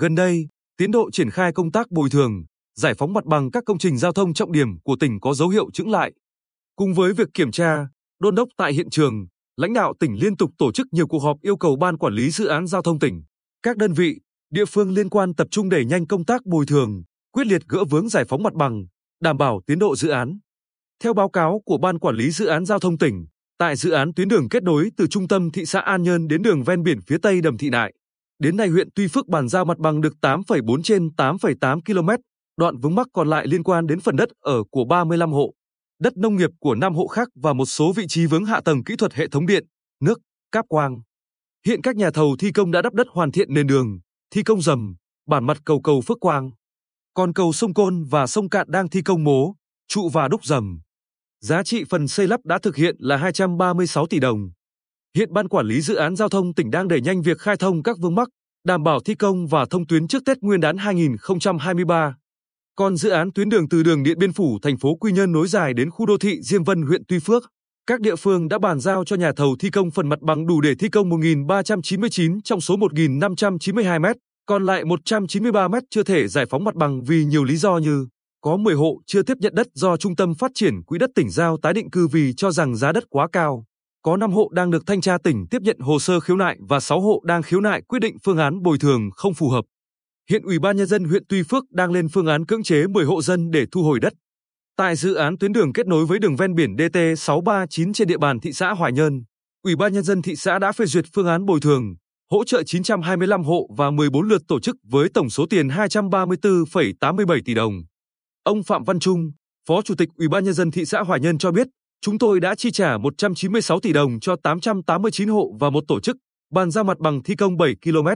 Gần đây, tiến độ triển khai công tác bồi thường, giải phóng mặt bằng các công trình giao thông trọng điểm của tỉnh có dấu hiệu chững lại. Cùng với việc kiểm tra, đôn đốc tại hiện trường, lãnh đạo tỉnh liên tục tổ chức nhiều cuộc họp yêu cầu ban quản lý dự án giao thông tỉnh, các đơn vị, địa phương liên quan tập trung đẩy nhanh công tác bồi thường, quyết liệt gỡ vướng giải phóng mặt bằng, đảm bảo tiến độ dự án. Theo báo cáo của ban quản lý dự án giao thông tỉnh, tại dự án tuyến đường kết nối từ trung tâm thị xã An Nhơn đến đường ven biển phía tây Đầm Thị Nại, đến nay huyện Tuy Phước bàn giao mặt bằng được 8,4 trên 8,8 km, đoạn vướng mắc còn lại liên quan đến phần đất ở của 35 hộ, đất nông nghiệp của 5 hộ khác và một số vị trí vướng hạ tầng kỹ thuật hệ thống điện, nước, cáp quang. Hiện các nhà thầu thi công đã đắp đất hoàn thiện nền đường, thi công dầm, bản mặt cầu cầu Phước Quang. Còn cầu sông Côn và sông Cạn đang thi công mố, trụ và đúc dầm. Giá trị phần xây lắp đã thực hiện là 236 tỷ đồng. Hiện Ban Quản lý Dự án Giao thông tỉnh đang đẩy nhanh việc khai thông các vướng mắc, đảm bảo thi công và thông tuyến trước Tết Nguyên đán 2023. Còn dự án tuyến đường từ đường Điện Biên Phủ thành phố Quy Nhơn nối dài đến khu đô thị Diêm Vân huyện Tuy Phước, các địa phương đã bàn giao cho nhà thầu thi công phần mặt bằng đủ để thi công 1.399 trong số 1.592 mét, còn lại 193 mét chưa thể giải phóng mặt bằng vì nhiều lý do như có 10 hộ chưa tiếp nhận đất do Trung tâm Phát triển Quỹ đất tỉnh giao tái định cư vì cho rằng giá đất quá cao. Có 5 hộ đang được thanh tra tỉnh tiếp nhận hồ sơ khiếu nại và 6 hộ đang khiếu nại quyết định phương án bồi thường không phù hợp. Hiện Ủy ban nhân dân huyện Tuy Phước đang lên phương án cưỡng chế 10 hộ dân để thu hồi đất. Tại dự án tuyến đường kết nối với đường ven biển DT639 trên địa bàn thị xã Hoài Nhơn, Ủy ban nhân dân thị xã đã phê duyệt phương án bồi thường, hỗ trợ 925 hộ và 14 lượt tổ chức với tổng số tiền 234,87 tỷ đồng. Ông Phạm Văn Trung, Phó Chủ tịch Ủy ban nhân dân thị xã Hoài Nhơn cho biết, chúng tôi đã chi trả 196 tỷ đồng cho 889 hộ và một tổ chức, bàn giao mặt bằng thi công 7 km.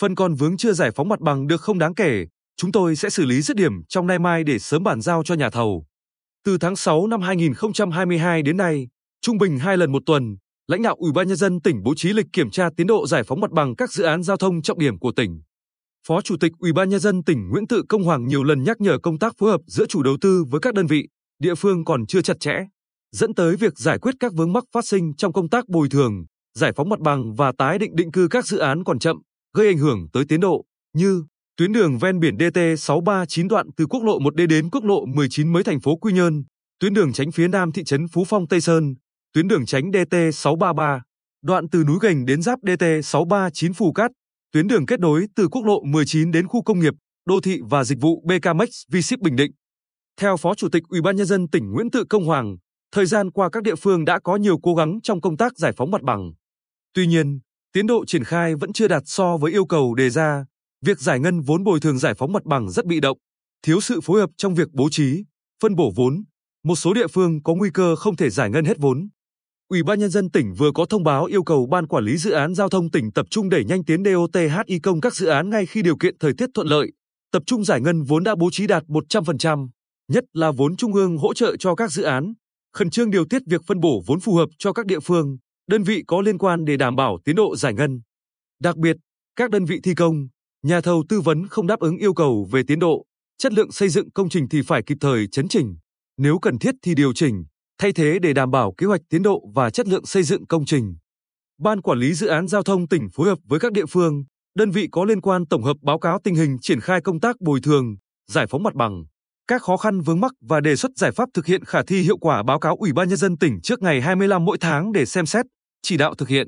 Phần còn vướng chưa giải phóng mặt bằng được không đáng kể, chúng tôi sẽ xử lý dứt điểm trong nay mai để sớm bàn giao cho nhà thầu. Từ tháng 6 năm 2022 đến nay, trung bình hai lần một tuần, lãnh đạo Ủy ban nhân dân tỉnh bố trí lịch kiểm tra tiến độ giải phóng mặt bằng các dự án giao thông trọng điểm của tỉnh. Phó Chủ tịch Ủy ban nhân dân tỉnh Nguyễn Tự Công Hoàng nhiều lần nhắc nhở công tác phối hợp giữa chủ đầu tư với các đơn vị, địa phương còn chưa chặt chẽ, dẫn tới việc giải quyết các vướng mắc phát sinh trong công tác bồi thường, giải phóng mặt bằng và tái định định cư các dự án còn chậm, gây ảnh hưởng tới tiến độ, như tuyến đường ven biển DT639 đoạn từ quốc lộ 1D đến quốc lộ 19 mới thành phố Quy Nhơn, tuyến đường tránh phía nam thị trấn Phú Phong Tây Sơn, tuyến đường tránh DT633, đoạn từ núi Gành đến giáp DT639 Phù Cát, tuyến đường kết nối từ quốc lộ 19 đến khu công nghiệp, đô thị và dịch vụ BKMX V-Ship Bình Định. Theo Phó Chủ tịch Ủy ban nhân dân tỉnh Nguyễn Tự Công Hoàng, thời gian qua các địa phương đã có nhiều cố gắng trong công tác giải phóng mặt bằng. Tuy nhiên, tiến độ triển khai vẫn chưa đạt so với yêu cầu đề ra. Việc giải ngân vốn bồi thường giải phóng mặt bằng rất bị động, thiếu sự phối hợp trong việc bố trí, phân bổ vốn. Một số địa phương có nguy cơ không thể giải ngân hết vốn. Ủy ban nhân dân tỉnh vừa có thông báo yêu cầu ban quản lý dự án giao thông tỉnh tập trung đẩy nhanh tiến DOTHI công các dự án ngay khi điều kiện thời tiết thuận lợi, tập trung giải ngân vốn đã bố trí đạt 100%, nhất là vốn trung ương hỗ trợ cho các dự án, khẩn trương điều tiết việc phân bổ vốn phù hợp cho các địa phương, đơn vị có liên quan để đảm bảo tiến độ giải ngân. Đặc biệt, các đơn vị thi công, nhà thầu tư vấn không đáp ứng yêu cầu về tiến độ, chất lượng xây dựng công trình thì phải kịp thời chấn chỉnh, nếu cần thiết thì điều chỉnh, thay thế để đảm bảo kế hoạch tiến độ và chất lượng xây dựng công trình. Ban quản lý dự án giao thông tỉnh phối hợp với các địa phương, đơn vị có liên quan tổng hợp báo cáo tình hình triển khai công tác bồi thường, giải phóng mặt bằng, các khó khăn vướng mắc và đề xuất giải pháp thực hiện khả thi hiệu quả báo cáo Ủy ban nhân dân tỉnh trước ngày 25 mỗi tháng để xem xét, chỉ đạo thực hiện.